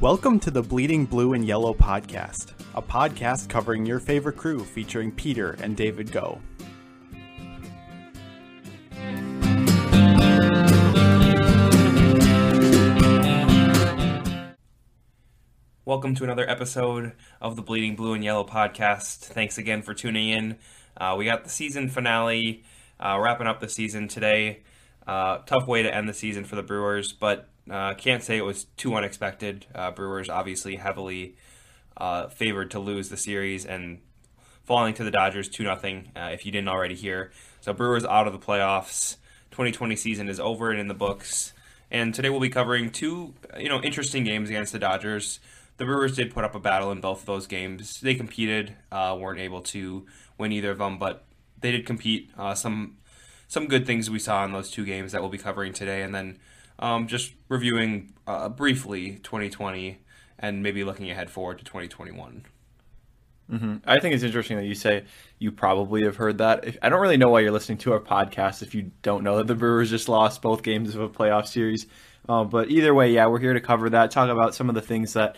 Welcome to the Bleeding Blue and Yellow podcast, a podcast covering your favorite crew featuring Peter and David Go. Welcome to another episode of the Bleeding Blue and Yellow podcast. Thanks again for tuning in. Uh, we got the season finale, uh, wrapping up the season today. Uh, tough way to end the season for the Brewers, but uh, can't say it was too unexpected. Uh, Brewers obviously heavily uh, favored to lose the series and falling to the Dodgers 2 0, if you didn't already hear. So, Brewers out of the playoffs. 2020 season is over and in the books. And today we'll be covering two, you know, interesting games against the Dodgers the Brewers did put up a battle in both of those games. They competed, uh, weren't able to win either of them, but they did compete. Uh, some some good things we saw in those two games that we'll be covering today, and then um, just reviewing uh, briefly 2020 and maybe looking ahead forward to 2021. Mm-hmm. I think it's interesting that you say you probably have heard that. If, I don't really know why you're listening to our podcast if you don't know that the Brewers just lost both games of a playoff series. Uh, but either way, yeah, we're here to cover that, talk about some of the things that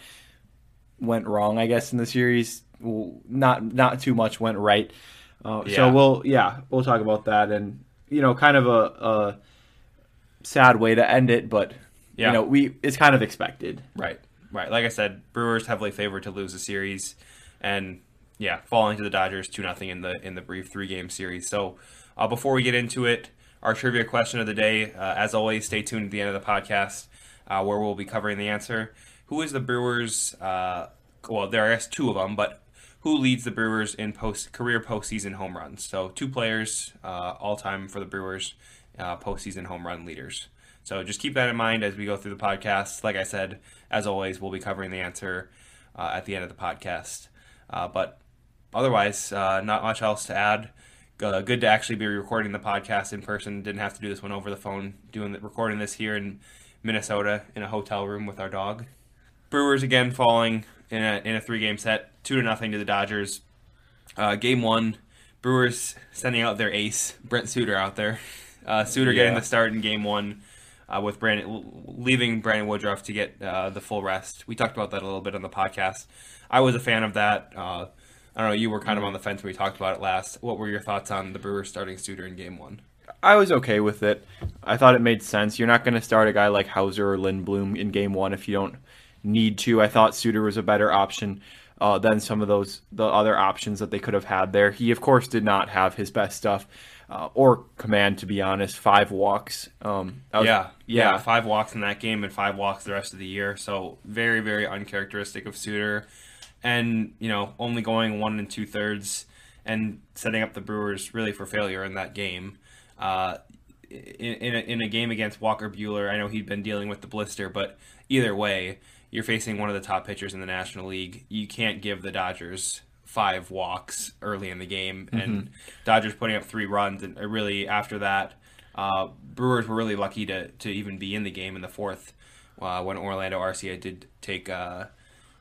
went wrong, I guess, in the series. Not not too much went right. Uh, yeah. So we'll yeah we'll talk about that and you know kind of a, a sad way to end it, but yeah. you know we it's kind of expected. Right, right. Like I said, Brewers heavily favored to lose the series, and yeah, falling to the Dodgers two nothing in the in the brief three game series. So uh, before we get into it, our trivia question of the day, uh, as always, stay tuned at the end of the podcast uh, where we'll be covering the answer who is the Brewers? Uh, well, there are two of them, but who leads the Brewers in post career postseason home runs? So two players uh, all time for the Brewers uh, postseason home run leaders. So just keep that in mind as we go through the podcast. Like I said, as always, we'll be covering the answer uh, at the end of the podcast. Uh, but otherwise, uh, not much else to add. Uh, good to actually be recording the podcast in person. Didn't have to do this one over the phone. Doing the, recording this here in Minnesota in a hotel room with our dog. Brewers again falling in a in a three game set, two to nothing to the Dodgers. Uh, game one, Brewers sending out their ace, Brent Suter out there. Uh, Suter yeah. getting the start in game one. Uh, with Brandon leaving Brandon Woodruff to get uh, the full rest. We talked about that a little bit on the podcast. I was a fan of that. Uh, I don't know. You were kind of on the fence when we talked about it last. What were your thoughts on the Brewers starting Suter in Game One? I was okay with it. I thought it made sense. You're not going to start a guy like Houser or Lindblom in Game One if you don't need to. I thought Suter was a better option uh, than some of those the other options that they could have had there. He of course did not have his best stuff uh, or command to be honest. Five walks. Um, was, yeah, yeah, yeah, five walks in that game and five walks the rest of the year. So very very uncharacteristic of Suter, and you know only going one and two thirds and setting up the Brewers really for failure in that game. Uh, in, in a, in a game against Walker Buehler, I know he'd been dealing with the blister, but either way, you're facing one of the top pitchers in the National League. You can't give the Dodgers five walks early in the game, mm-hmm. and Dodgers putting up three runs, and really after that, uh, Brewers were really lucky to to even be in the game in the fourth uh, when Orlando Arcia did take uh,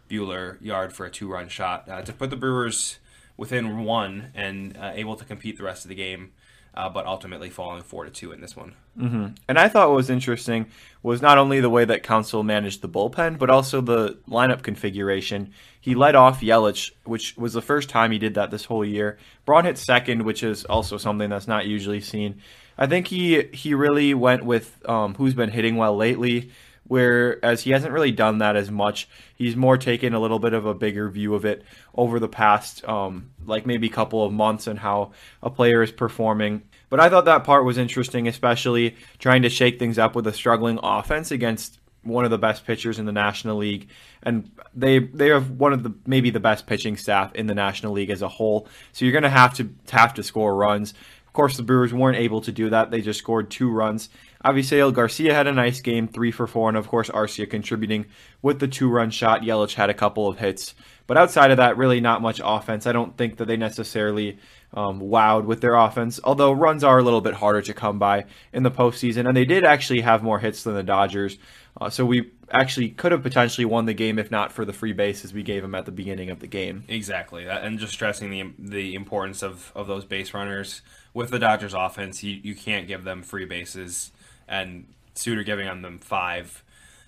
Buehler yard for a two run shot uh, to put the Brewers within one and uh, able to compete the rest of the game uh, but ultimately falling four to two in this one. Mm-hmm. And I thought what was interesting was not only the way that Counsell managed the bullpen, but also the lineup configuration. He led off Yelich, which was the first time he did that this whole year. Braun hit second, which is also something that's not usually seen. I think he he really went with um, who's been hitting well lately whereas he hasn't really done that as much. He's more taken a little bit of a bigger view of it over the past, um, like maybe couple of months and how a player is performing. But I thought that part was interesting, especially trying to shake things up with a struggling offense against one of the best pitchers in the National League, and they they have one of the maybe the best pitching staff in the National League as a whole. So you're going to have to have to score runs. Of course, the Brewers weren't able to do that. They just scored two runs. Avisail Garcia had a nice game, three for four, and of course Arcia contributing with the two-run shot. Yelich had a couple of hits, but outside of that, really not much offense. I don't think that they necessarily um, wowed with their offense, although runs are a little bit harder to come by in the postseason, and they did actually have more hits than the Dodgers. Uh, so we actually could have potentially won the game if not for the free bases we gave them at the beginning of the game. Exactly, and just stressing the the importance of, of those base runners with the Dodgers offense. You, you can't give them free bases, and Suter giving them five.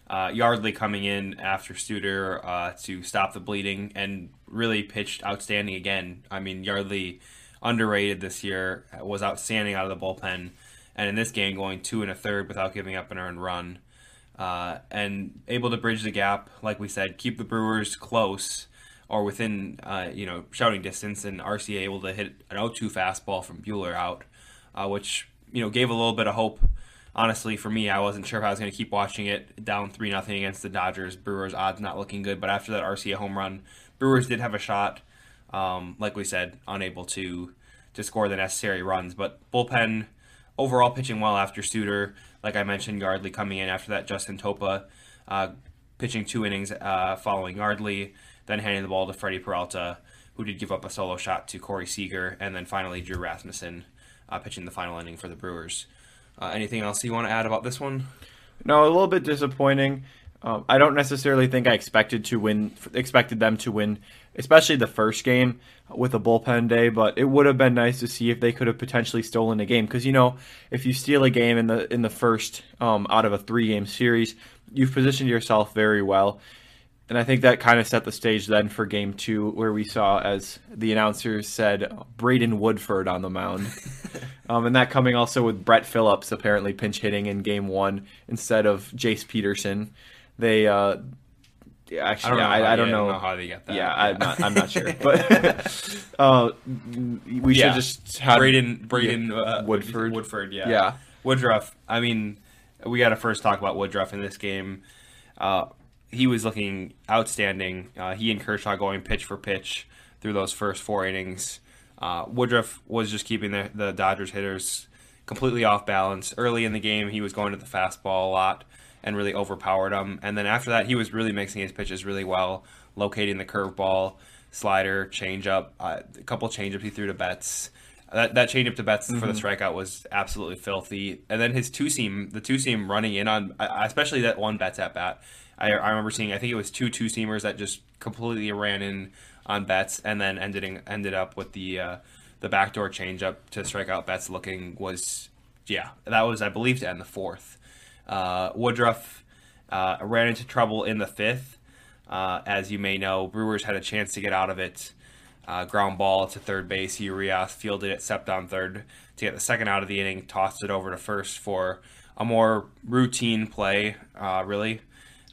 Uh, Yardley coming in after Suter uh, to stop the bleeding and really pitched outstanding again. I mean, Yardley underrated this year, was outstanding out of the bullpen, and in this game going two and a third without giving up an earned run, uh, and able to bridge the gap, like we said, keep the Brewers close or within uh, you know shouting distance, and Arcia able to hit an 0-2 fastball from Buehler out, uh, which you know gave a little bit of hope honestly, for me, I wasn't sure if I was going to keep watching it down three nothing against the Dodgers. Brewers odds not looking good, but after that Arcia home run, Brewers did have a shot. Um, like we said, unable to to score the necessary runs, but bullpen overall pitching well after Suter. Like I mentioned, Yardley coming in after that. Justin Topa uh, pitching two innings uh, following Yardley, then handing the ball to Freddie Peralta, who did give up a solo shot to Corey Seager, and then finally Drew Rasmussen uh, pitching the final inning for the Brewers. Uh, anything else you want to add about this one? No, a little bit disappointing. Um, I don't necessarily think I expected to win, expected them to win, especially the first game with a bullpen day. But it would have been nice to see if they could have potentially stolen a game because you know if you steal a game in the in the first um, out of a three game series, you've positioned yourself very well. And I think that kind of set the stage then for game two, where we saw, as the announcers said, Braden Woodford on the mound. um, and that coming also with Brett Phillips apparently pinch hitting in game one instead of Jace Peterson. They, uh, actually, I don't, know, I, I don't, know. know. how they get that. Yeah, yeah. I'm, not, I'm not sure. But uh, we yeah. should just have Braden, Braden uh, Woodford. Woodford, yeah. Yeah. Woodruff, I mean, we got to first talk about Woodruff in this game. Uh, he was looking outstanding. Uh, he and Kershaw going pitch for pitch through those first four innings. Uh, Woodruff was just keeping the, the Dodgers hitters completely off balance. Early in the game, he was going to the fastball a lot and really overpowered them. And then after that, he was really mixing his pitches really well, locating the curveball, slider, changeup, uh, a couple changeups he threw to Betts. That that changeup to Betts mm-hmm. for the mm-hmm. strikeout was absolutely filthy. And then his two seam, the two seam running in on, especially that one Betts at bat I, I remember seeing I think it was two two seamers that just completely ran in on Betts and then ended ended up with the uh, the backdoor changeup to strike out Betts. Looking was yeah that was I believe to end the fourth. Uh, Woodruff uh, ran into trouble in the fifth. Uh, as you may know, Brewers had a chance to get out of it. Uh, ground ball to third base. Urias fielded it, stepped on third to get the second out of the inning, tossed it over to first for a more routine play, uh, really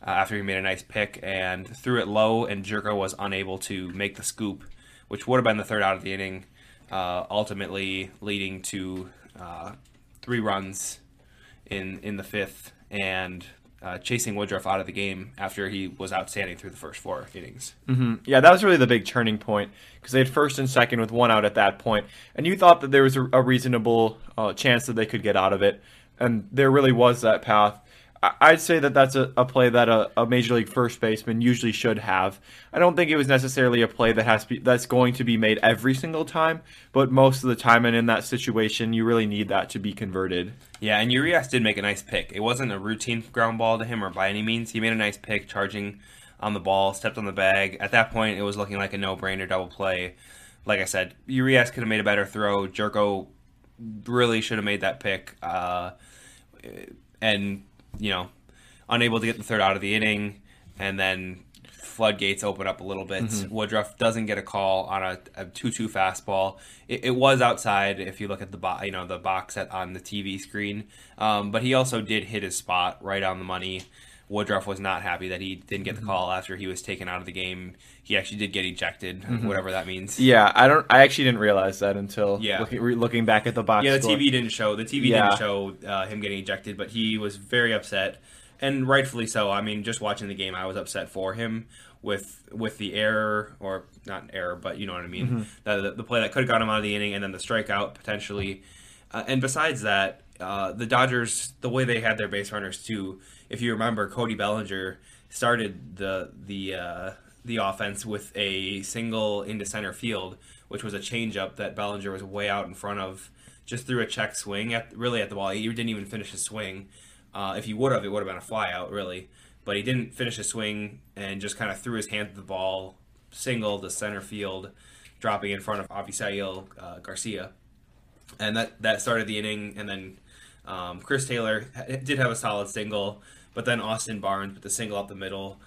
uh, after he made a nice pick and threw it low, and Gyorko was unable to make the scoop, which would have been the third out of the inning, uh, ultimately leading to uh, three runs in in the fifth and uh, chasing Woodruff out of the game after he was outstanding through the first four innings. Mm-hmm. Yeah, that was really the big turning point because they had first and second with one out at that point, and you thought that there was a, a reasonable uh, chance that they could get out of it, and there really was that path. I'd say that that's a, a play that a, a, major league first baseman usually should have. I don't think it was necessarily a play that has be, that's going to be made every single time, but most of the time, and in that situation, you really need that to be converted. Yeah, and Urias did make a nice pick. It wasn't a routine ground ball to him or by any means. He made a nice pick, charging on the ball, stepped on the bag. At that point, it was looking like a no-brainer double play. Like I said, Urias could have made a better throw. Gyorko really should have made that pick. Uh, and you know, unable to get the third out of the inning, and then floodgates open up a little bit. Mm-hmm. Woodruff doesn't get a call on a, a two-two fastball. It, it, was outside if you look at the bo- you know the box at, on the TV screen, um, but he also did hit his spot right on the money. Woodruff was not happy that he didn't get the mm-hmm. call after he was taken out of the game. He actually did get ejected, mm-hmm. whatever that means. Yeah, I don't. I actually didn't realize that until yeah. looking, re- looking back at the box. Yeah, the score. TV didn't show. The TV yeah. didn't show uh, him getting ejected, but he was very upset, and rightfully so. I mean, just watching the game, I was upset for him with with the error or not error, but you know what I mean. Mm-hmm. The, the, the, play that could have got him out of the inning, and then the strikeout potentially. Uh, and besides that, uh, the Dodgers, the way they had their base runners too if you remember, Cody Bellinger started the the uh, the offense with a single into center field, which was a changeup that Bellinger was way out in front of, just threw a check swing at really at the ball. He didn't even finish his swing. Uh, if he would have, it would have been a flyout, really. But he didn't finish his swing and just kind of threw his hand at the ball, single to center field, dropping in front of Avisail uh, Garcia. And that, that started the inning. And then um, Chris Taylor did have a solid single, but then Austin Barnes with the single up the middle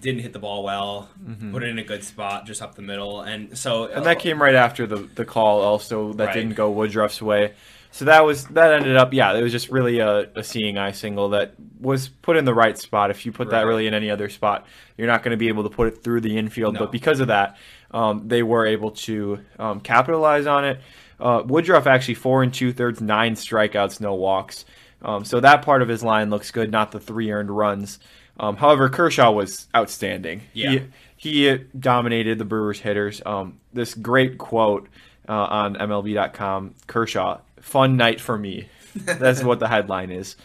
didn't hit the ball well, put it in a good spot just up the middle, and so Mm-hmm. And that came right after the the call also that Right. didn't go Woodruff's way. So that was that ended up yeah, it was just really a, a seeing eye single that was put in the right spot. If you put that really in any other spot, you're not going to be able to put it through the infield. No. But because of that, um, they were able to um, capitalize on it. Uh, Woodruff actually four and two thirds, nine strikeouts, no walks. Um, so that part of his line looks good, not the three earned runs. Um, however, Kershaw was outstanding. Yeah. He, he dominated the Brewers hitters. Um, this great quote uh, on MLB.com Kershaw, fun night for me. That's what the headline is,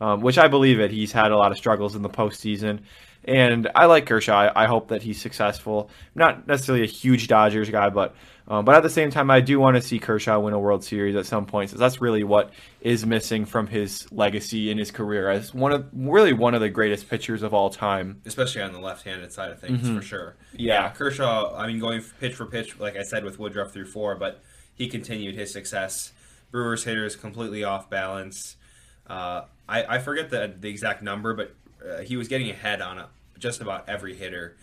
um, which I believe it. He's had a lot of struggles in the postseason. And I like Kershaw. I, I hope that he's successful. I'm not necessarily a huge Dodgers guy, but um, but at the same time, I do want to see Kershaw win a World Series at some point. So that's really what is missing from his legacy in his career as one of really one of the greatest pitchers of all time. especially on the left-handed side of things for sure. Mm-hmm. Yeah. Kershaw. I mean, going pitch for pitch, like I said with Woodruff through four, but he continued his success. Brewers hitters completely off balance. Uh, I, I forget the the exact number, but uh, he was getting ahead on a, just about every hitter,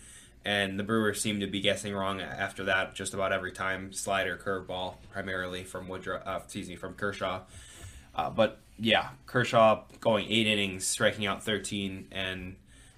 and the Brewers seemed to be guessing wrong after that just about every time. Slider, curveball, primarily from Woodruff. Uh, excuse me, from Kershaw. Uh, but yeah, Kershaw going eight innings, striking out 13, and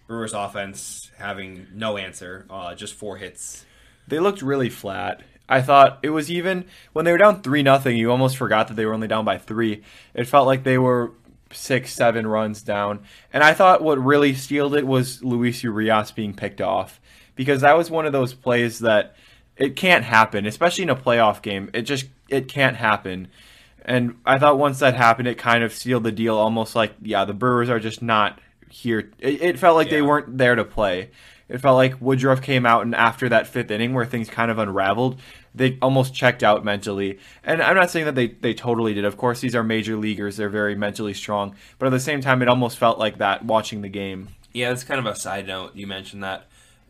Brewers offense having no answer, uh, just four hits. They looked really flat. I thought it was even when they were down three nothing. You almost forgot that they were only down by three. It felt like they were six, seven runs down. And I thought what really sealed it was Luis Urias being picked off because that was one of those plays that it can't happen, especially in a playoff game. It just it can't happen. And I thought once that happened, it kind of sealed the deal. Almost like yeah, the Brewers are just not here. It, it felt like they weren't there to play. It felt like Woodruff came out, and after that fifth inning where things kind of unraveled, they almost checked out mentally. And I'm not saying that they, they totally did. Of course, these are major leaguers; they're very mentally strong. But at the same time, it almost felt like that watching the game. Yeah, it's kind of a side note. You mentioned that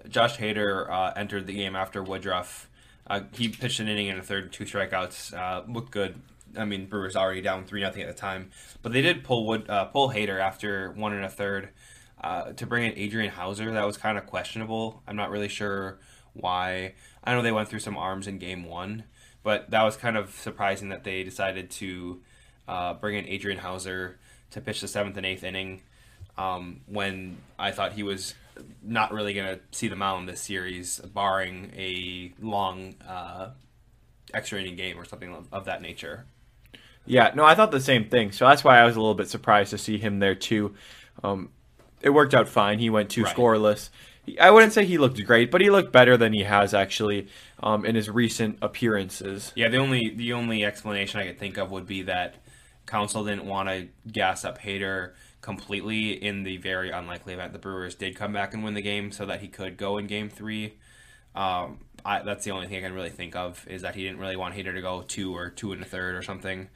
Josh Hader uh, entered the game after Woodruff. Uh, he pitched an inning and a third, two strikeouts. Uh, looked good. I mean, Brewers already down three nothing at the time, but they did pull Wood uh, pull Hader after one and a third uh, to bring in Adrian Houser. That was kind of questionable. I'm not really sure why. I know they went through some arms in game one, but that was kind of surprising that they decided to uh, bring in Adrian Houser to pitch the seventh and eighth inning um, when I thought he was not really going to see the mound in this series, barring a long uh, extra inning game or something of, of that nature. Yeah, no, I thought the same thing. So that's why I was a little bit surprised to see him there too. Um, it worked out fine. He went two Right. scoreless. I wouldn't say he looked great, but he looked better than he has actually um, in his recent appearances. Yeah, the only the only explanation I could think of would be that Counsell didn't want to gas up Hader completely in the very unlikely event the Brewers did come back and win the game, so that he could go in Game Three. Um, I, that's the only thing I can really think of is that he didn't really want Hader to go two or two and a third or something,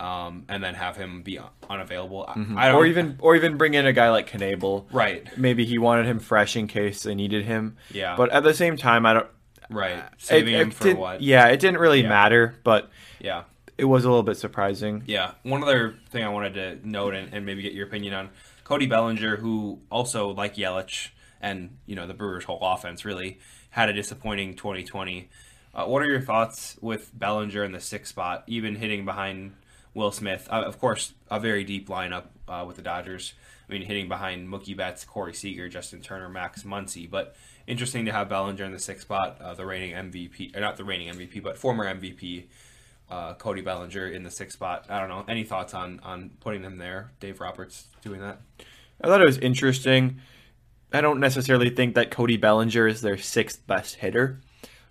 um, and then have him be unavailable. I- I don't, Mm-hmm. Or even or even bring in a guy like Knebel. right, Maybe he wanted him fresh in case they needed him. Yeah. But at the same time, I don't. right, saving it- him it for didn't- what? Yeah, it didn't really Yeah. matter, but yeah. it was a little bit surprising. Yeah. One other thing I wanted to note and, and maybe get your opinion on Cody Bellinger, who also, like Yelich and you know the Brewers' whole offense, really had a disappointing 2020. Uh, what are your thoughts with Bellinger in the sixth spot, even hitting behind Will Smith? Uh, of course, a very deep lineup uh, with the Dodgers. I mean, hitting behind Mookie Betts, Corey Seager, Justin Turner, Max Muncy. But interesting to have Bellinger in the sixth spot, uh, the reigning MVP, or not the reigning MVP, but former MVP uh, Cody Bellinger in the sixth spot. I don't know. Any thoughts on on putting them there? Dave Roberts doing that. I thought it was interesting. I don't necessarily think that Cody Bellinger is their sixth best hitter,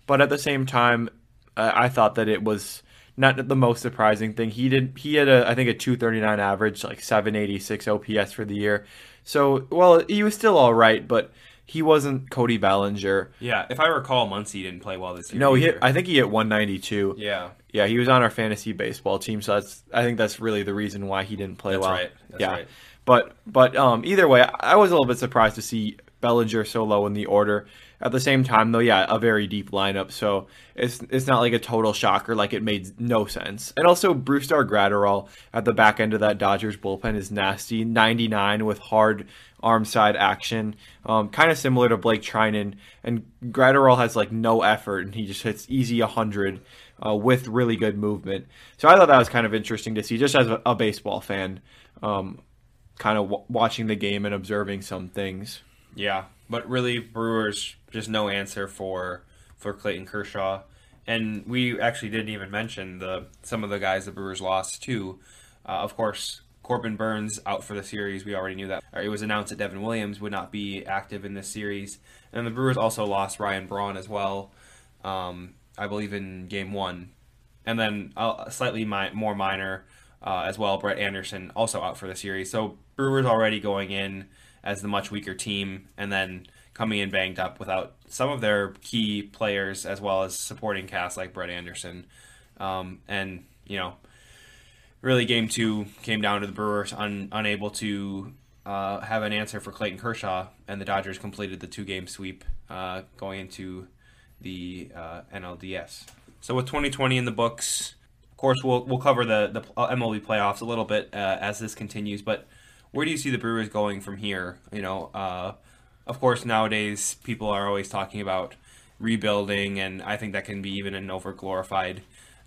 but at the same time, uh, I thought that it was not the most surprising thing. He did he had a I think a 239 average, like 786 OPS for the year. So well, he was still all right, but he wasn't Cody Bellinger. Yeah, if I recall, Muncy didn't play well this year. No, he hit. I think he hit 192. yeah, Yeah, he was on our fantasy baseball team, so that's I think that's really the reason why he didn't play well. That's well. right. That's yeah. right. But but um, either way, I was a little bit surprised to see Bellinger so low in the order. At the same time, though, yeah, a very deep lineup, so it's it's not like a total shocker. Like it made no sense. And also, Brusdar Graterol at the back end of that Dodgers bullpen is nasty. 99 with hard arm side action, um, kind of similar to Blake Treinen. And Graterol has like no effort, and he just hits easy 100 uh, with really good movement. So I thought that was kind of interesting to see, just as a, a baseball fan, um, kind of w- watching the game and observing some things. Yeah, but really, Brewers just no answer for for Clayton Kershaw, and we actually didn't even mention the some of the guys the Brewers lost too. Uh, of course, Corbin Burnes out for the series. We already knew that. It was announced that Devin Williams would not be active in this series, and the Brewers also lost Ryan Braun as well. Um, I believe in Game One, and then uh, slightly mi- more minor uh, as well. Brett Anderson also out for the series. So Brewers already going in as the much weaker team, and then coming in banged up without some of their key players as well as supporting cast like Brett Anderson. Um, and you know, really, game two came down to the Brewers un- unable to uh, have an answer for Clayton Kershaw, and the Dodgers completed the two-game sweep uh, going into the uh, NLDS. So with 2020 in the books, of course, we'll we'll cover the the MLB playoffs a little bit uh, as this continues, but where do you see the Brewers going from here? You know, uh, of course, nowadays people are always talking about rebuilding, and I think that can be even an overglorified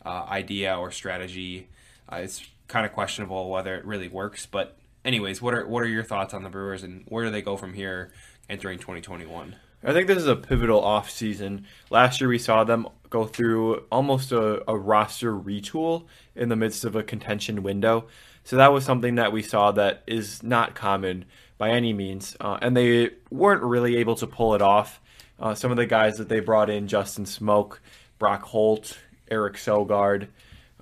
uh, idea or strategy. Uh, it's kind of questionable whether it really works. But, anyways, what are what are your thoughts on the Brewers, and where do they go from here entering 2021? I think this is a pivotal off season. Last year we saw them go through almost a, a roster retool in the midst of a contention window. So that was something that we saw that is not common by any means. Uh, and they weren't really able to pull it off. Uh, some of the guys that they brought in, Justin Smoak, Brock Holt, Eric Sogard,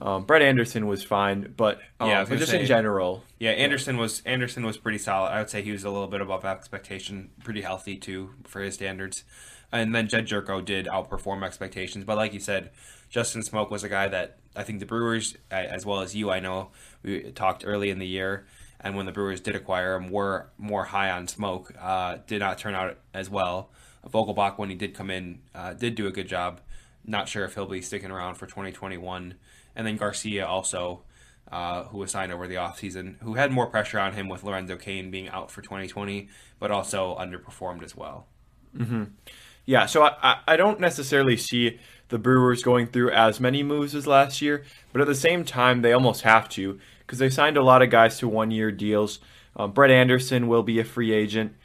um, Brett Anderson was fine, but, um, Yeah, but just say- in general, Yeah, Anderson was Anderson was pretty solid. I would say he was a little bit above expectation, pretty healthy too for his standards. And then Jedd Gyorko did outperform expectations, but like you said, Justin Smoak was a guy that I think the Brewers, as well as you, I know we talked early in the year, and when the Brewers did acquire him, were more high on Smoak. Uh, did not turn out as well. Vogelbach, when he did come in, uh, did do a good job. Not sure if he'll be sticking around for 2021. And then Garcia also, uh, who was signed over the offseason, who had more pressure on him with Lorenzo Cain being out for 2020, but also underperformed as well. Yeah, so I- I don't necessarily see the Brewers going through as many moves as last year, but at the same time, they almost have to because they signed a lot of guys to one year deals. Um, Brett Anderson will be a free agent.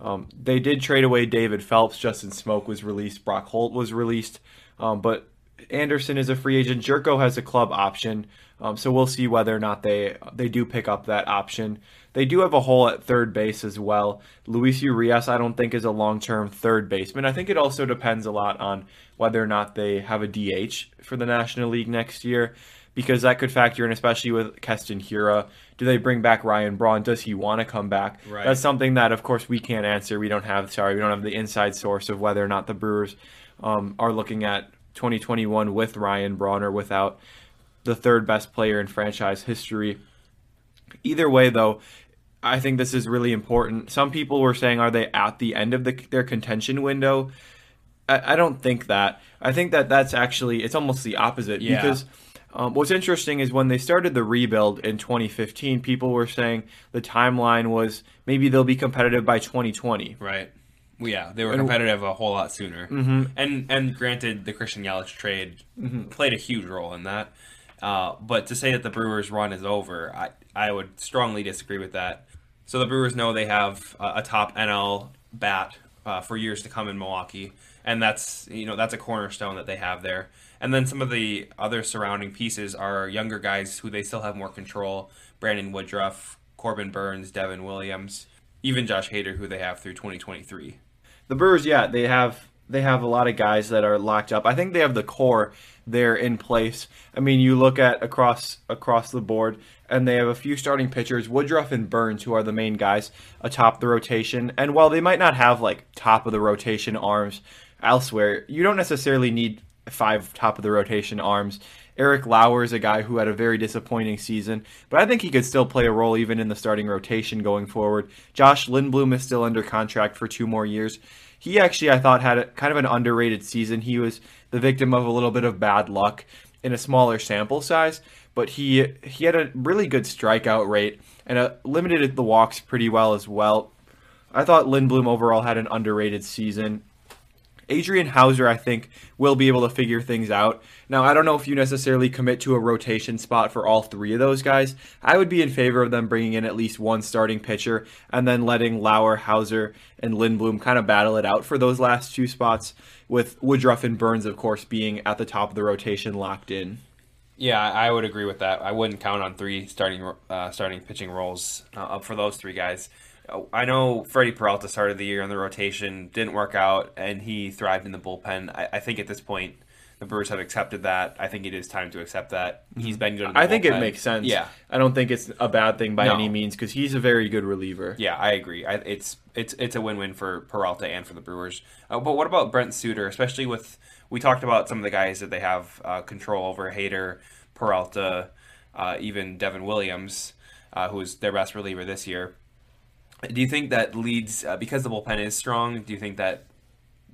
Um, they did trade away David Phelps. Justin Smoak was released. Brock Holt was released. Um, but Anderson is a free agent. Gyorko has a club option. Um, so we'll see whether or not they they do pick up that option. They do have a hole at third base as well. Luis Urias, I don't think, is a long term third baseman. I think it also depends a lot on whether or not they have a DH for the National League next year, because that could factor in, especially with Keston Hiura. Do they bring back Ryan Braun? Does he want to come back? Right. That's something that, of course, we can't answer. We don't have, sorry, we don't have the inside source of whether or not the Brewers um, are looking at 2021 with Ryan Braun or without the third best player in franchise history. Either way, though, I think this is really important. Some people were saying, are they at the end of the, their contention window? I, I don't think that. I think that that's actually it's almost the opposite Yeah. because um, what's interesting is when they started the rebuild in 2015, people were saying the timeline was maybe they'll be competitive by 2020. Right. Well, yeah, they were competitive a whole lot sooner. Mm-hmm. And and granted, the Christian Yelich trade played a huge role in that. Uh, but to say that the Brewers' run is over, I I would strongly disagree with that. So the Brewers know they have a, a top NL bat uh, for years to come in Milwaukee, and that's you know that's a cornerstone that they have there. And then some of the other surrounding pieces are younger guys who they still have more control. Brandon Woodruff, Corbin Burnes, Devin Williams, even Josh Hader, who they have through 2023. The Brewers, yeah, they have they have a lot of guys that are locked up. I think they have the core there in place. I mean, you look at across across the board, and they have a few starting pitchers, Woodruff and Burnes, who are the main guys atop the rotation. And while they might not have like top of the rotation arms elsewhere, you don't necessarily need five top of the rotation arms Eric Lauer is a guy who had a very disappointing season, but I think he could still play a role even in the starting rotation going forward. Josh Lindblom is still under contract for two more years. He actually, I thought, had a, kind of an underrated season. He was the victim of a little bit of bad luck in a smaller sample size, but he he had a really good strikeout rate and uh, limited the walks pretty well as well. I thought Lindblom overall had an underrated season. Adrian Houser, I think, will be able to figure things out. Now, I don't know if you necessarily commit to a rotation spot for all three of those guys. I would be in favor of them bringing in at least one starting pitcher and then letting Lauer, Houser, and Lindblom kind of battle it out for those last two spots, with Woodruff and Burnes, of course, being at the top of the rotation locked in. Yeah, I would agree with that. I wouldn't count on three starting uh, starting pitching roles uh, up for those three guys. I know Freddie Peralta started the year on the rotation, didn't work out, and he thrived in the bullpen. I, I, think at this point, the Brewers have accepted that. I think it is time to accept that. He's been good. I think it makes sense. Yeah, I don't think it's a bad thing by no. any means because he's a very good reliever. Yeah, I agree. I, it's it's it's a win win for Peralta and for the Brewers. Uh, but what about Brent Suter, especially with we talked about some of the guys that they have uh, control over, Hader, Peralta, uh, even Devin Williams, uh, who their best reliever this year do you think that leads uh, because the bullpen is strong? Do you think that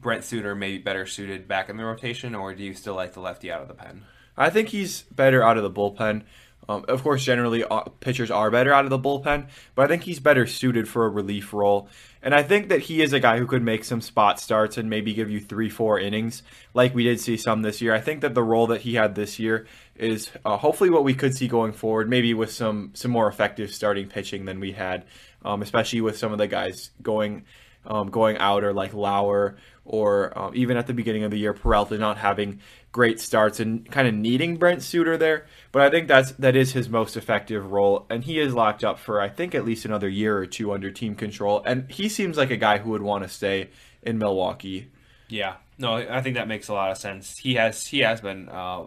Brent Suter may be better suited back in the rotation, or do you still like the lefty out of the pen? I think he's better out of the bullpen. Um, of course, generally uh, pitchers are better out of the bullpen, but I think he's better suited for a relief role. And I think that he is a guy who could make some spot starts and maybe give you three, four innings, like we did see some this year. I think that the role that he had this year is uh, hopefully what we could see going forward, maybe with some some more effective starting pitching than we had um, especially with some of the guys going um, going out or like Lauer or um, even at the beginning of the year Peralta not having great starts and kind of needing Brent Suter there. But I think that's that is his most effective role, and he is locked up for I think at least another year or two under team control. And he seems like a guy who would want to stay in Milwaukee. Yeah, no, I think that makes a lot of sense. He has he has been uh,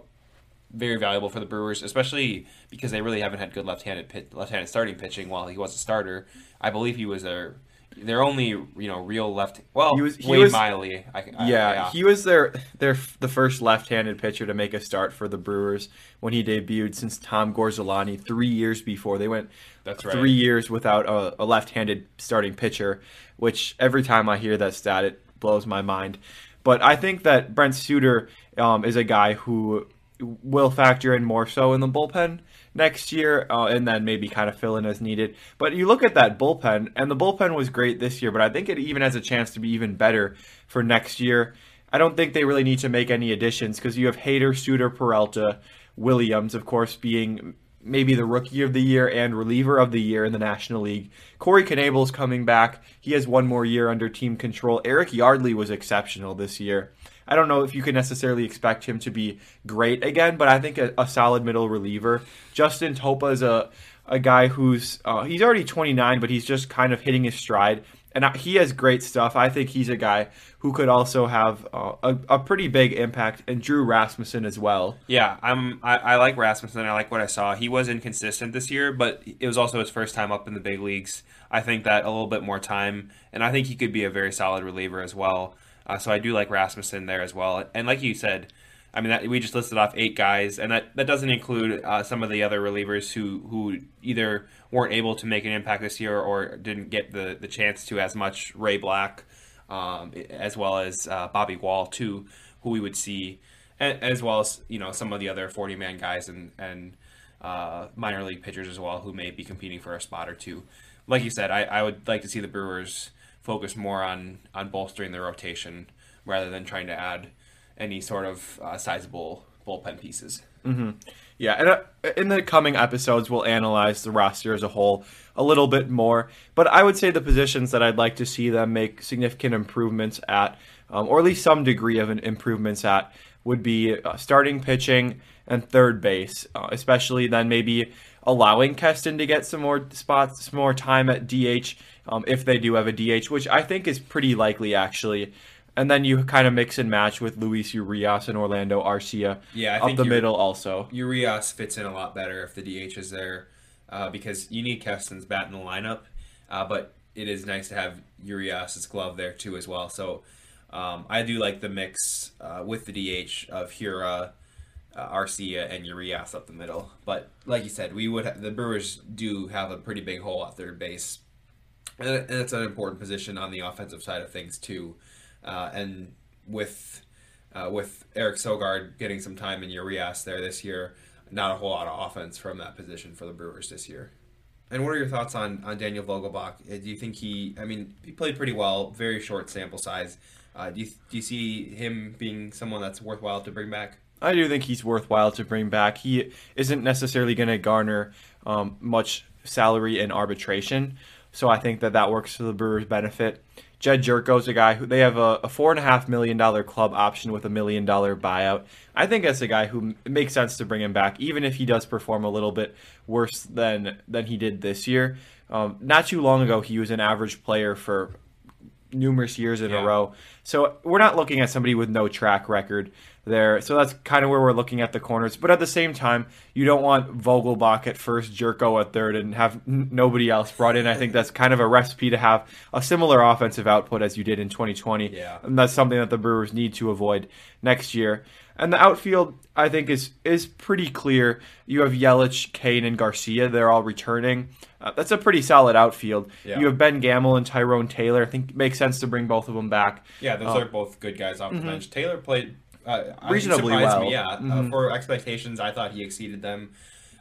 very valuable for the Brewers, especially because they really haven't had good left-handed pit, left-handed starting pitching while he was a starter. I believe he was a their only you know real left. Well, he was, he Wade was, Miley. I, I, yeah, yeah, he was their their the first left-handed pitcher to make a start for the Brewers when he debuted since Tom Gorzelanny three years before. They went That's right. three years without a, a left-handed starting pitcher, which every time I hear that stat, it blows my mind. But I think that Brent Suter um, is a guy who will factor in more so in the bullpen next year, uh, and then maybe kind of fill in as needed. But you look at that bullpen, and the bullpen was great this year, but I think it even has a chance to be even better for next year. I don't think they really need to make any additions because you have Hader, Suter, Peralta, Williams, of course, being maybe the rookie of the year and reliever of the year in the National League. Corey Knebel's coming back. He has one more year under team control. Eric Yardley was exceptional this year. I don't know if you can necessarily expect him to be great again, but I think a, a solid middle reliever. Justin Topa is a a guy who's uh, he's already 29, but he's just kind of hitting his stride, and he has great stuff. I think he's a guy who could also have uh, a, a pretty big impact, and Drew Rasmussen as well. Yeah, I'm I, I like Rasmussen. I like what I saw. He was inconsistent this year, but it was also his first time up in the big leagues. I think that a little bit more time, and I think he could be a very solid reliever as well. Uh, so I do like Rasmussen there as well. And like you said, I mean, that, we just listed off eight guys, and that, that doesn't include uh, some of the other relievers who, who either weren't able to make an impact this year or didn't get the, the chance to as much. Ray Black, um, as well as uh, Bobby Wahl, too, who we would see, as well as you know some of the other 40 man guys and, and uh, minor league pitchers as well who may be competing for a spot or two. Like you said, I, I would like to see the Brewers focus more on on bolstering the rotation rather than trying to add any sort of uh, sizable bullpen pieces. Mm-hmm. Yeah, and uh, in the coming episodes, we'll analyze the roster as a whole a little bit more. But I would say the positions that I'd like to see them make significant improvements at, um, or at least some degree of improvements at, would be uh, starting pitching and third base, uh, especially then maybe allowing Keston to get some more spots, some more time at DH um, if they do have a DH, which I think is pretty likely actually. And then you kind of mix and match with Luis Urias and Orlando Arcia yeah, I up the middle also. Urias fits in a lot better if the DH is there uh, because you need Keston's bat in the lineup, uh, but it is nice to have Urias's glove there too as well. So um, I do like the mix uh, with the DH of Hiura, uh, Arcia and Urias up the middle. But like you said, we would ha- the Brewers do have a pretty big hole at third base, and, and it's an important position on the offensive side of things too. Uh, and with uh, with Eric Sogard getting some time in Urias there this year, not a whole lot of offense from that position for the Brewers this year. And what are your thoughts on, on Daniel Vogelbach? Uh, Do you think he? I mean, he played pretty well. Very short sample size. Uh, do you do you see him being someone that's worthwhile to bring back? I do think he's worthwhile to bring back. He isn't necessarily going to garner um, much salary in arbitration, so I think that that works to the Brewers' benefit. Jedd Gyorko's a guy who they have a, a four and a half million dollar club option with a million dollar buyout. I think that's a guy who makes sense to bring him back, even if he does perform a little bit worse than than he did this year. Um, not too long ago, he was an average player for numerous years in Yeah. a row. So we're not looking at somebody with no track record there. So that's kind of where we're looking at the corners. But at the same time, you don't want Vogelbach at first, Gyorko at third, and have n- nobody else brought in. I think that's kind of a recipe to have a similar offensive output as you did in 2020. Yeah. And that's something that the Brewers need to avoid next year. And the outfield, I think, is is pretty clear. You have Yelich, Cain, and Garcia. They're all returning. Uh, that's a pretty solid outfield. Yeah. You have Ben Gamel and Tyrone Taylor. I think it makes sense to bring both of them back. Yeah, those Uh, are both good guys off the bench. Taylor played uh, Reasonably well. Me, yeah, uh, Mhm. for expectations, I thought he exceeded them.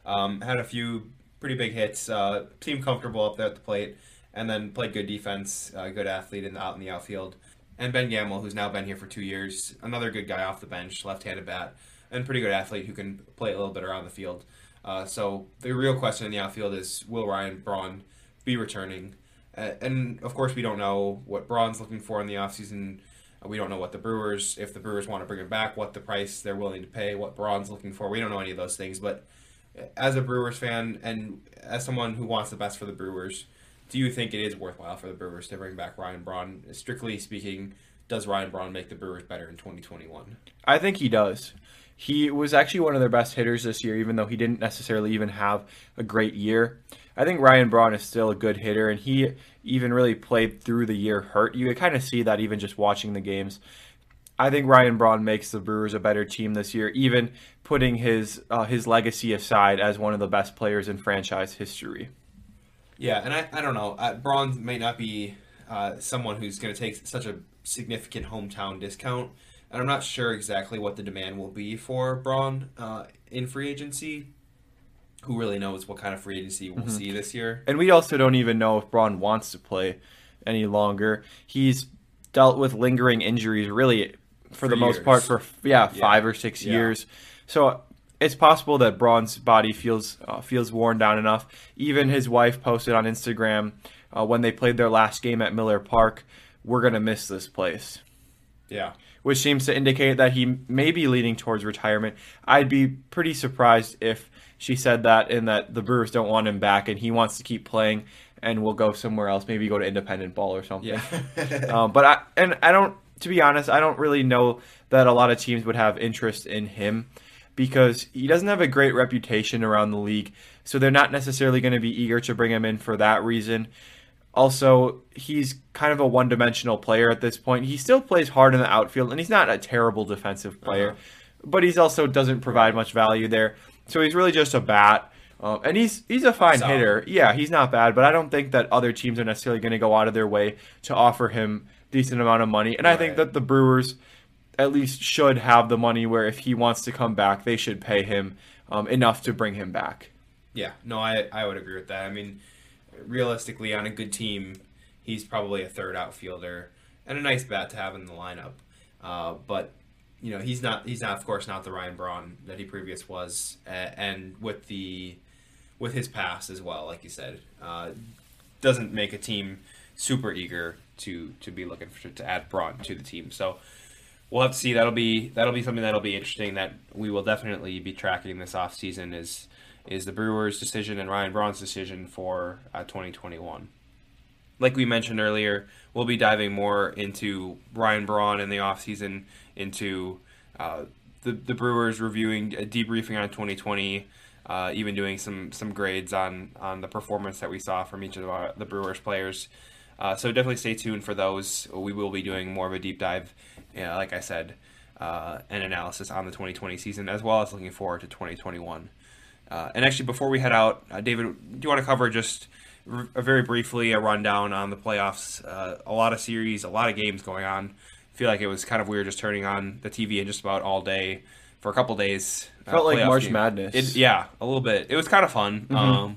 Um, had a few pretty big hits. Uh, seemed comfortable up there at the plate, and then played good defense. Uh, good athlete in the, out in the outfield. And Ben Gamel, who's now been here for two years, another good guy off the bench, left-handed bat, and pretty good athlete who can play a little bit around the field. Uh, so the real question in the outfield is: Will Ryan Braun be returning? Uh, and of course, we don't know what Braun's looking for in the offseason. We don't know what the Brewers, if the Brewers want to bring him back, what the price they're willing to pay, what Braun's looking for. We don't know any of those things. But as a Brewers fan and as someone who wants the best for the Brewers, do you think it is worthwhile for the Brewers to bring back Ryan Braun? Strictly speaking, does Ryan Braun make the Brewers better in 2021? I think he does. He was actually one of their best hitters this year, even though he didn't necessarily even have a great year. I think Ryan Braun is still a good hitter, and he even really played through the year hurt. You kind of see that even just watching the games. I think Ryan Braun makes the Brewers a better team this year, even putting his uh, his legacy aside as one of the best players in franchise history. Yeah, and I, I don't know. Uh, Braun may not be uh, someone who's going to take such a significant hometown discount, and I'm not sure exactly what the demand will be for Braun uh, in free agency. Who really knows what kind of free agency we'll see this year? And we also don't even know if Braun wants to play any longer. He's dealt with lingering injuries really for, For the most part for yeah, Yeah. five or six Yeah. years. So it's possible that Braun's body feels uh, feels worn down enough. Even his wife posted on Instagram uh, when they played their last game at Miller Park, "We're gonna miss this place." Yeah, which seems to indicate that he may be leaning towards retirement. I'd be pretty surprised if she said that and that the Brewers don't want him back and he wants to keep playing and we'll go somewhere else, maybe go to independent ball or something. yeah, um, but I and I don't, to be honest, I don't really know that a lot of teams would have interest in him because he doesn't have a great reputation around the league. So they're not necessarily going to be eager to bring him in for that reason. Also, he's kind of a one-dimensional player at this point. He still plays hard in the outfield, and he's not a terrible defensive player, Uh-huh. but he's also doesn't provide much value there. So he's really just a bat, um, and he's he's a fine Solid. hitter. Yeah, he's not bad, but I don't think that other teams are necessarily going to go out of their way to offer him decent amount of money. And I think that the Brewers at least should have the money where if he wants to come back, they should pay him um, enough to bring him back. yeah. No, I I would agree with that. I mean, realistically, on a good team, he's probably a third outfielder and a nice bat to have in the lineup. Uh, but you know, he's not he's not of course not the Ryan Braun that he previous was, and with the with his past as well, like you said, uh, doesn't make a team super eager to to be looking for to add Braun to the team. So we'll have to see. That'll be that'll be something that'll be interesting that we will definitely be tracking this off season is is the Brewers' decision and Ryan Braun's decision for uh, 2021. Like we mentioned earlier, we'll be diving more into Ryan Braun in the offseason, into uh, the, the Brewers reviewing, uh, debriefing on 2020, uh, even doing some, some grades on, on the performance that we saw from each of the, the Brewers players. Uh, so definitely stay tuned for those. We will be doing more of a deep dive, uh, like I said, uh, and analysis on the 2020 season, as well as looking forward to 2021. Uh, and actually, before we head out, uh, David, do you want to cover just r- very briefly a rundown on the playoffs? Uh, a lot of series, a lot of games going on. I feel like it was kind of weird just turning on the TV and just about all day for a couple days. uh, Felt like March game. Madness. It, yeah, a little bit. It was kind of fun. Mm-hmm. Um,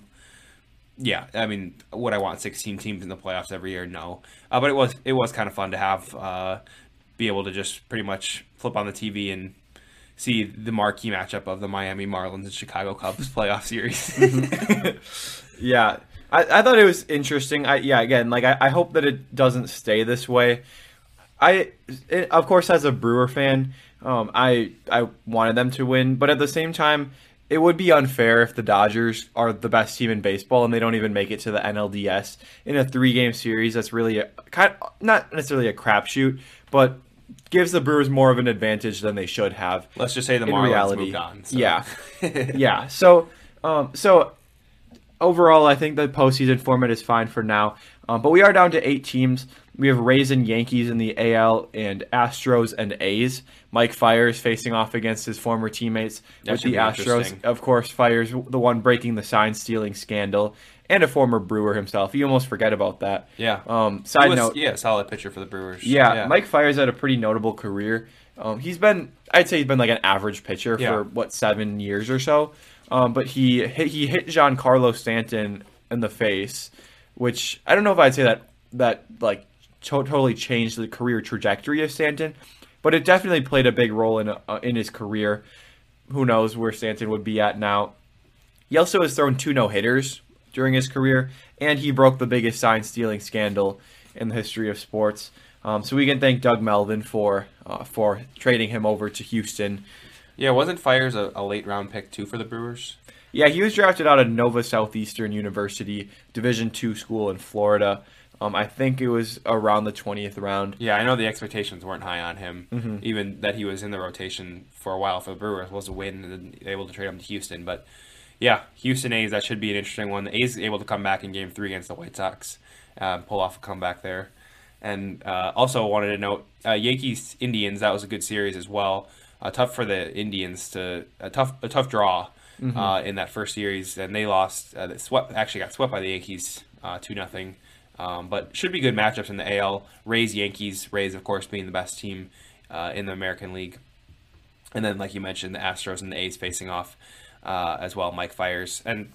yeah, I mean, would I want 16 teams in the playoffs every year? No, uh, but it was it was kind of fun to have uh, be able to just pretty much flip on the TV and see the marquee matchup of the Miami Marlins and Chicago Cubs playoff series. Yeah, I, I thought it was interesting. I yeah, again, like I, I hope that it doesn't stay this way. I it, of course as a Brewer fan, um, I I wanted them to win, but at the same time, it would be unfair if the Dodgers are the best team in baseball and they don't even make it to the NLDS in a three game series. That's really a kind not necessarily a crapshoot, but gives the Brewers more of an advantage than they should have Let's just say the in Marlins reality. moved on. so- Yeah, yeah. So, um, so overall, I think the postseason format is fine for now. Um, but we are down to eight teams. We have Rays and Yankees in the AL, and Astros and A's. Mike Fiers facing off against his former teammates That with the Astros. Of course, Fiers the one breaking the sign stealing scandal, and a former Brewer himself. You almost forget about that. Yeah. Um, side was- note. yeah, solid pitcher for the Brewers. Yeah, Mike Fiers had a pretty notable career. Um, he's been, I'd say, he's been like an average pitcher Yeah. for what seven years or so. Um, but he hit, he hit Giancarlo Stanton in the face, which I don't know if I'd say that that like to- totally changed the career trajectory of Stanton, but it definitely played a big role in uh, in his career. Who knows where Stanton would be at now? He also has thrown two no hitters during his career, and he broke the biggest sign stealing scandal in the history of sports. Um, so we can thank Doug Melvin for uh, for trading him over to Houston. Yeah, wasn't Fiers a, a late round pick too for the Brewers? Yeah, he was drafted out of Nova Southeastern University, Division two school in Florida. Um, I think it was around the twentieth round. Yeah, I know the expectations weren't high on him. Mm-hmm. Even that he was in the rotation for a while for the Brewers was a win, and able to trade him to Houston. But yeah, Houston A's that should be an interesting one. The A's able to come back in Game Three against the White Sox, uh, pull off a comeback there. And uh, also wanted to note uh, Yankees Indians that was a good series as well. Uh, tough for the Indians to a tough a tough draw Mm-hmm. uh, in that first series, and they lost. Uh, they swept actually got swept by the Yankees uh, two nothing. Um, but should be good matchups in the AL. Rays Yankees. Rays of course being the best team uh, in the American League. And then, like you mentioned, the Astros and the A's facing off uh, as well. Mike Fiers, and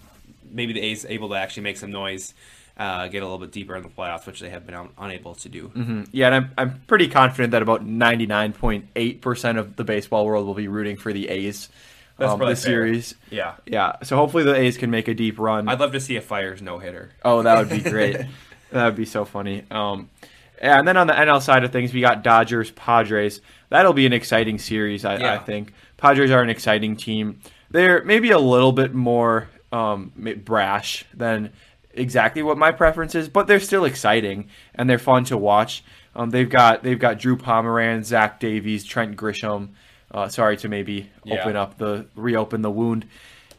maybe the A's able to actually make some noise, uh, get a little bit deeper in the playoffs, which they have been un- unable to do. Mm-hmm. Yeah, and I'm I'm pretty confident that about ninety nine point eight percent of the baseball world will be rooting for the A's That's um, probably this fair. series. Yeah, Yeah, so hopefully the A's can make a deep run. I'd love to see a Fiers no hitter. Oh, that would be great. that would be so funny. Um, yeah, and then on the NL side of things, we got Dodgers, Padres. That'll be an exciting series, I, I think. Padres are an exciting team. They're maybe a little bit more um, brash than exactly what my preference is, but they're still exciting and they're fun to watch. Um, they've got they've got Drew Pomeranz, Zach Davies, Trent Grisham. Uh, sorry to maybe Yeah. open up the reopen the wound.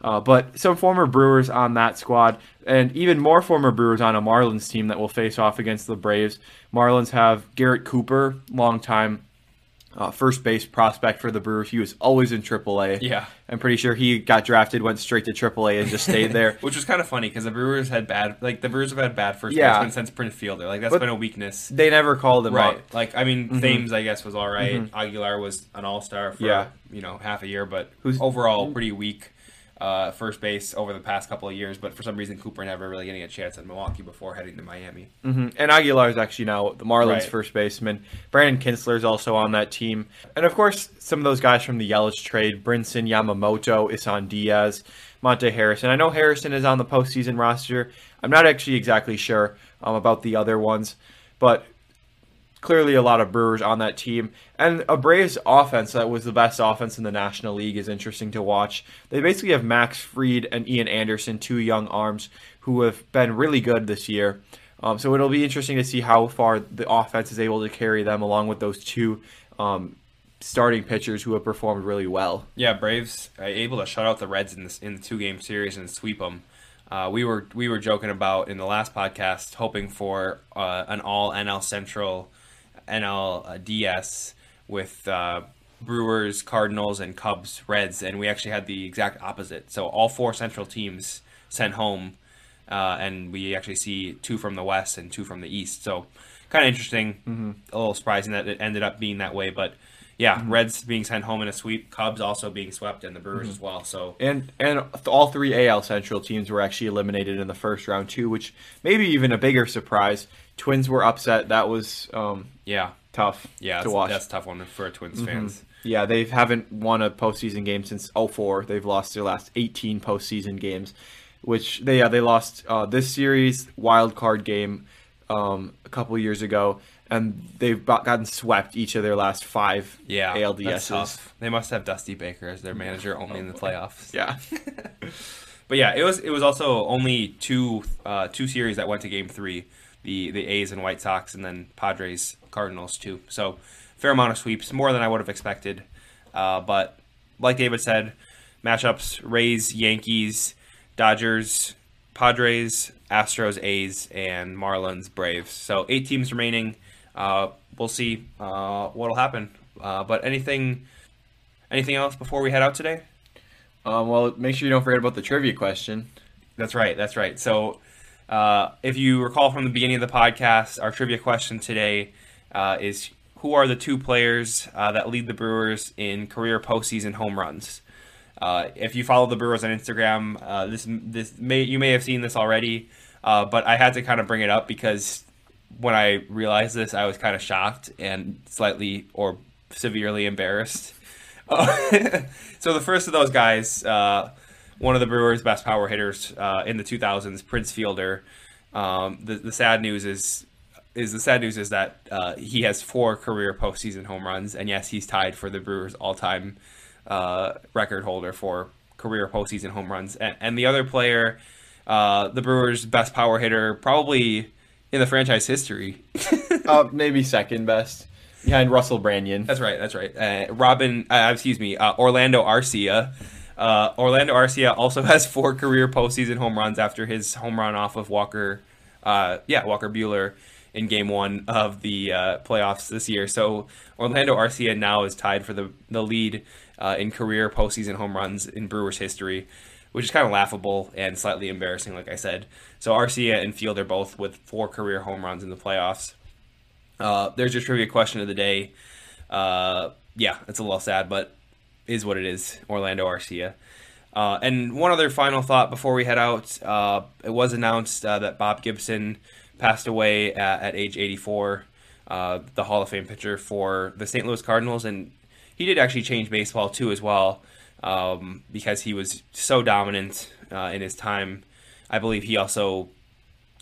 Uh, but some former Brewers on that squad, and even more former Brewers on a Marlins team that will face off against the Braves. Marlins have Garrett Cooper, longtime uh, first base prospect for the Brewers. He was always in AAA. Yeah. I'm pretty sure he got drafted, went straight to AAA, and just stayed there. Which was kind of funny because the Brewers had bad, like the Brewers have had bad first Yeah. baseman since Prince Fielder. Like that's But- been a weakness. they never called him Right. up. Like I mean, Thames I guess was all right. Aguilar was an all star for Yeah. you know half a year, but Who's- overall pretty weak uh, first base over the past couple of years. But for some reason, Cooper never really getting a chance at Milwaukee before heading to Miami. hmm And Aguilar is actually now the Marlins' Right. first baseman. Brandon Kintzler is also on that team. And of course, some of those guys from the Yelich trade Brinson, Yamamoto, Isan Diaz, Monte Harrison. I know Harrison is on the postseason roster. I'm not actually exactly sure um, about the other ones, but clearly a lot of Brewers on that team. And a Braves offense that was the best offense in the National League is interesting to watch. They basically have Max Fried and Ian Anderson, two young arms who have been really good this year. Um, so it'll be interesting to see how far the offense is able to carry them along with those two um, starting pitchers who have performed really well. Yeah, Braves uh, able to shut out the Reds in this in the two game series and sweep them. Uh, we were we were joking about in the last podcast, hoping for uh, an all NL Central, NL uh, DS with uh, Brewers, Cardinals, and Cubs, Reds, and we actually had the exact opposite. So all four Central teams sent home, uh, and we actually see two from the West and two from the East. So kind of interesting, mm-hmm. a little surprising that it ended up being that way, but. Yeah, mm-hmm. Reds being sent home in a sweep, Cubs also being swept, and the Brewers mm-hmm. as well. So and and all three AL Central teams were actually eliminated in the first round too, which maybe even a bigger surprise. Twins were upset. That was um, yeah tough. Yeah, to watch. That's a tough one for Twins mm-hmm. fans. Yeah, they haven't won a postseason game since 04. They've lost their last 18 postseason games, which they yeah they lost uh, this series wild card game um, a couple years ago, and they've gotten swept each of their last five yeah, ALDSs. They must have Dusty Baker as their manager only in the playoffs. Yeah. but yeah, it was it was also only two uh, two series that went to game three. The the A's and White Sox, and then Padres Cardinals too. So fair amount of sweeps, more than I would have expected. Uh, but like David said, matchups: Rays, Yankees, Dodgers, Padres, Astros, A's, and Marlins, Braves. So eight teams remaining. Uh, we'll see uh, what'll happen. Uh, but anything, anything else before we head out today? Um, well, make sure you don't forget about the trivia question. That's right. That's right. So, uh, if you recall from the beginning of the podcast, our trivia question today uh, is who are the two players uh, that lead the Brewers in career postseason home runs? Uh, if you follow the Brewers on Instagram, uh, this this may you may have seen this already, but I had to kind of bring it up because when I realized this, I was kind of shocked and slightly or severely embarrassed. so the first of those guys, one of the Brewers' best power hitters uh, in the 2000s, Prince Fielder. Um, the, the sad news is is the sad news is that uh, he has four career postseason home runs, and yes, he's tied for the Brewers' all-time uh, record holder for career postseason home runs. And, and the other player, uh, the Brewers' best power hitter, probably in the franchise history, uh, maybe second best behind Russell Branyan. That's right. That's right. Uh, Robin, uh, excuse me, Orlando Arcia. Orlando Arcia also has four career postseason home runs after his home run off of Walker. yeah, Walker Buehler in Game One of the uh, playoffs this year. So Orlando Arcia now is tied for the the lead uh, in career postseason home runs in Brewers history, which is kind of laughable and slightly embarrassing, like I said. So Arcia and Field are both with four career home runs in the playoffs. Uh, there's your trivia question of the day. Uh, yeah, it's a little sad, but is what it is. Orlando Arcia. Uh, and one other final thought before we head out. Uh, it was announced uh, that Bob Gibson passed away at, at age 84, uh, the Hall of Fame pitcher for the St. Louis Cardinals, and he did actually change baseball too as well um, because he was so dominant uh, in his time. I believe he also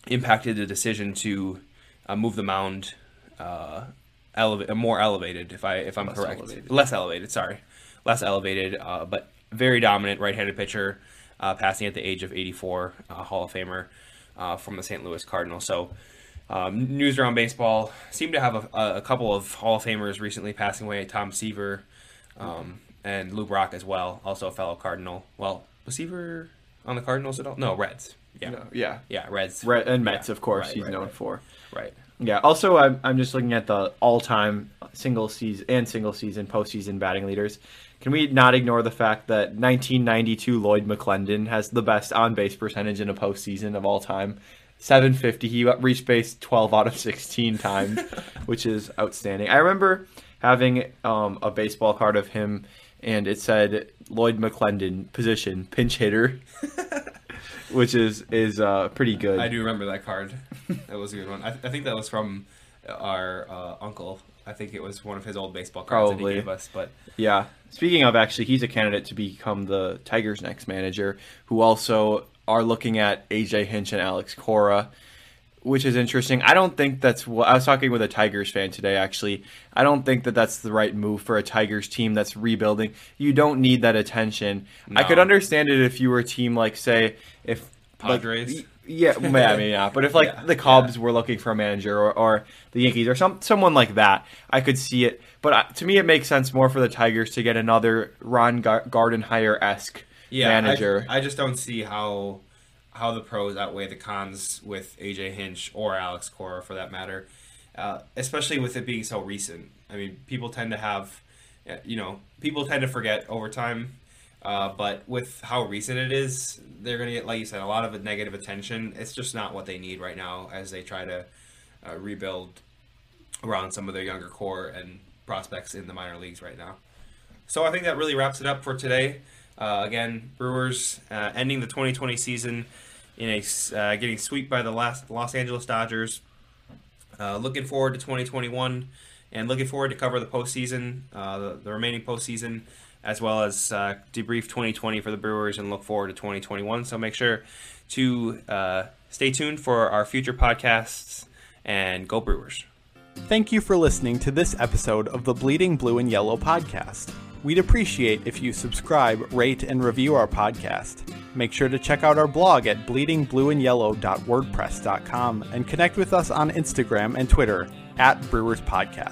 impacted the decision to uh, move the mound uh, eleva- more elevated, if I if I'm less correct, elevated. less elevated. Sorry, less elevated, uh, but very dominant right-handed pitcher, uh, passing at the age of 84, Hall of Famer uh, from the St. Louis Cardinals. So, um, news around baseball seem to have a, a, couple of Hall of Famers recently passing away. Tom Seaver um, and Lou Brock as well, also a fellow Cardinal. Well, was Seaver on the Cardinals at all? No, Reds. Yeah, no, yeah, yeah, Reds Red, and Mets, yeah. of course. Right, he's right, known right. for. Right. Yeah. Also, I'm, I'm just looking at the all-time single season and single season postseason batting leaders. Can we not ignore the fact that 1992 Lloyd McClendon has the best on-base percentage in a postseason of all time 750. He reached base 12 out of 16 times, which is outstanding. I remember having um, a baseball card of him, and it said Lloyd McClendon position pinch hitter, which is is uh, pretty good. I do remember that card. That was a good one. I, th- I think that was from our uh, uncle. I think it was one of his old baseball cards that Probably. he gave us. But Yeah. Speaking of, actually, he's a candidate to become the Tigers' next manager, who also are looking at AJ Hinch and Alex Cora, which is interesting. I don't think that's what I was talking with a Tigers fan today. Actually, I don't think that that's the right move for a Tigers team that's rebuilding. You don't need that attention. I could understand it if you were a team like, say, if like, Yeah, yeah, maybe not. But if like Yeah, the Cubs were looking for a manager, or, or the Yankees, or some someone like that, I could see it. But uh, to me, it makes sense more for the Tigers to get another Ron Gar- Gardenhire esque yeah, manager. I, I just don't see how how the pros outweigh the cons with AJ Hinch or Alex Cora for that matter, uh, especially with it being so recent. I mean, people tend to have you know, people tend to forget over time. Uh, but with how recent it is, they're going to get, like you said, a lot of negative attention. It's just not what they need right now as they try to uh, rebuild around some of their younger core and prospects in the minor leagues right now. So I think that really wraps it up for today. Uh, again, Brewers uh, ending the 2020 season in a uh, getting swept by the last Los Angeles Dodgers. Looking forward to 2021 and looking forward to cover the postseason, the, the remaining postseason, as well as uh, debrief 2020 for the Brewers and look forward to 2021. So make sure to stay tuned for our future podcasts and go Brewers. Thank you for listening to this episode of the Bleeding Blue and Yellow podcast. We'd appreciate if you subscribe, rate, and review our podcast. Make sure to check out our blog at bleedingblueandyellow.wordpress.com and connect with us on Instagram and Twitter at Brewers Podcast.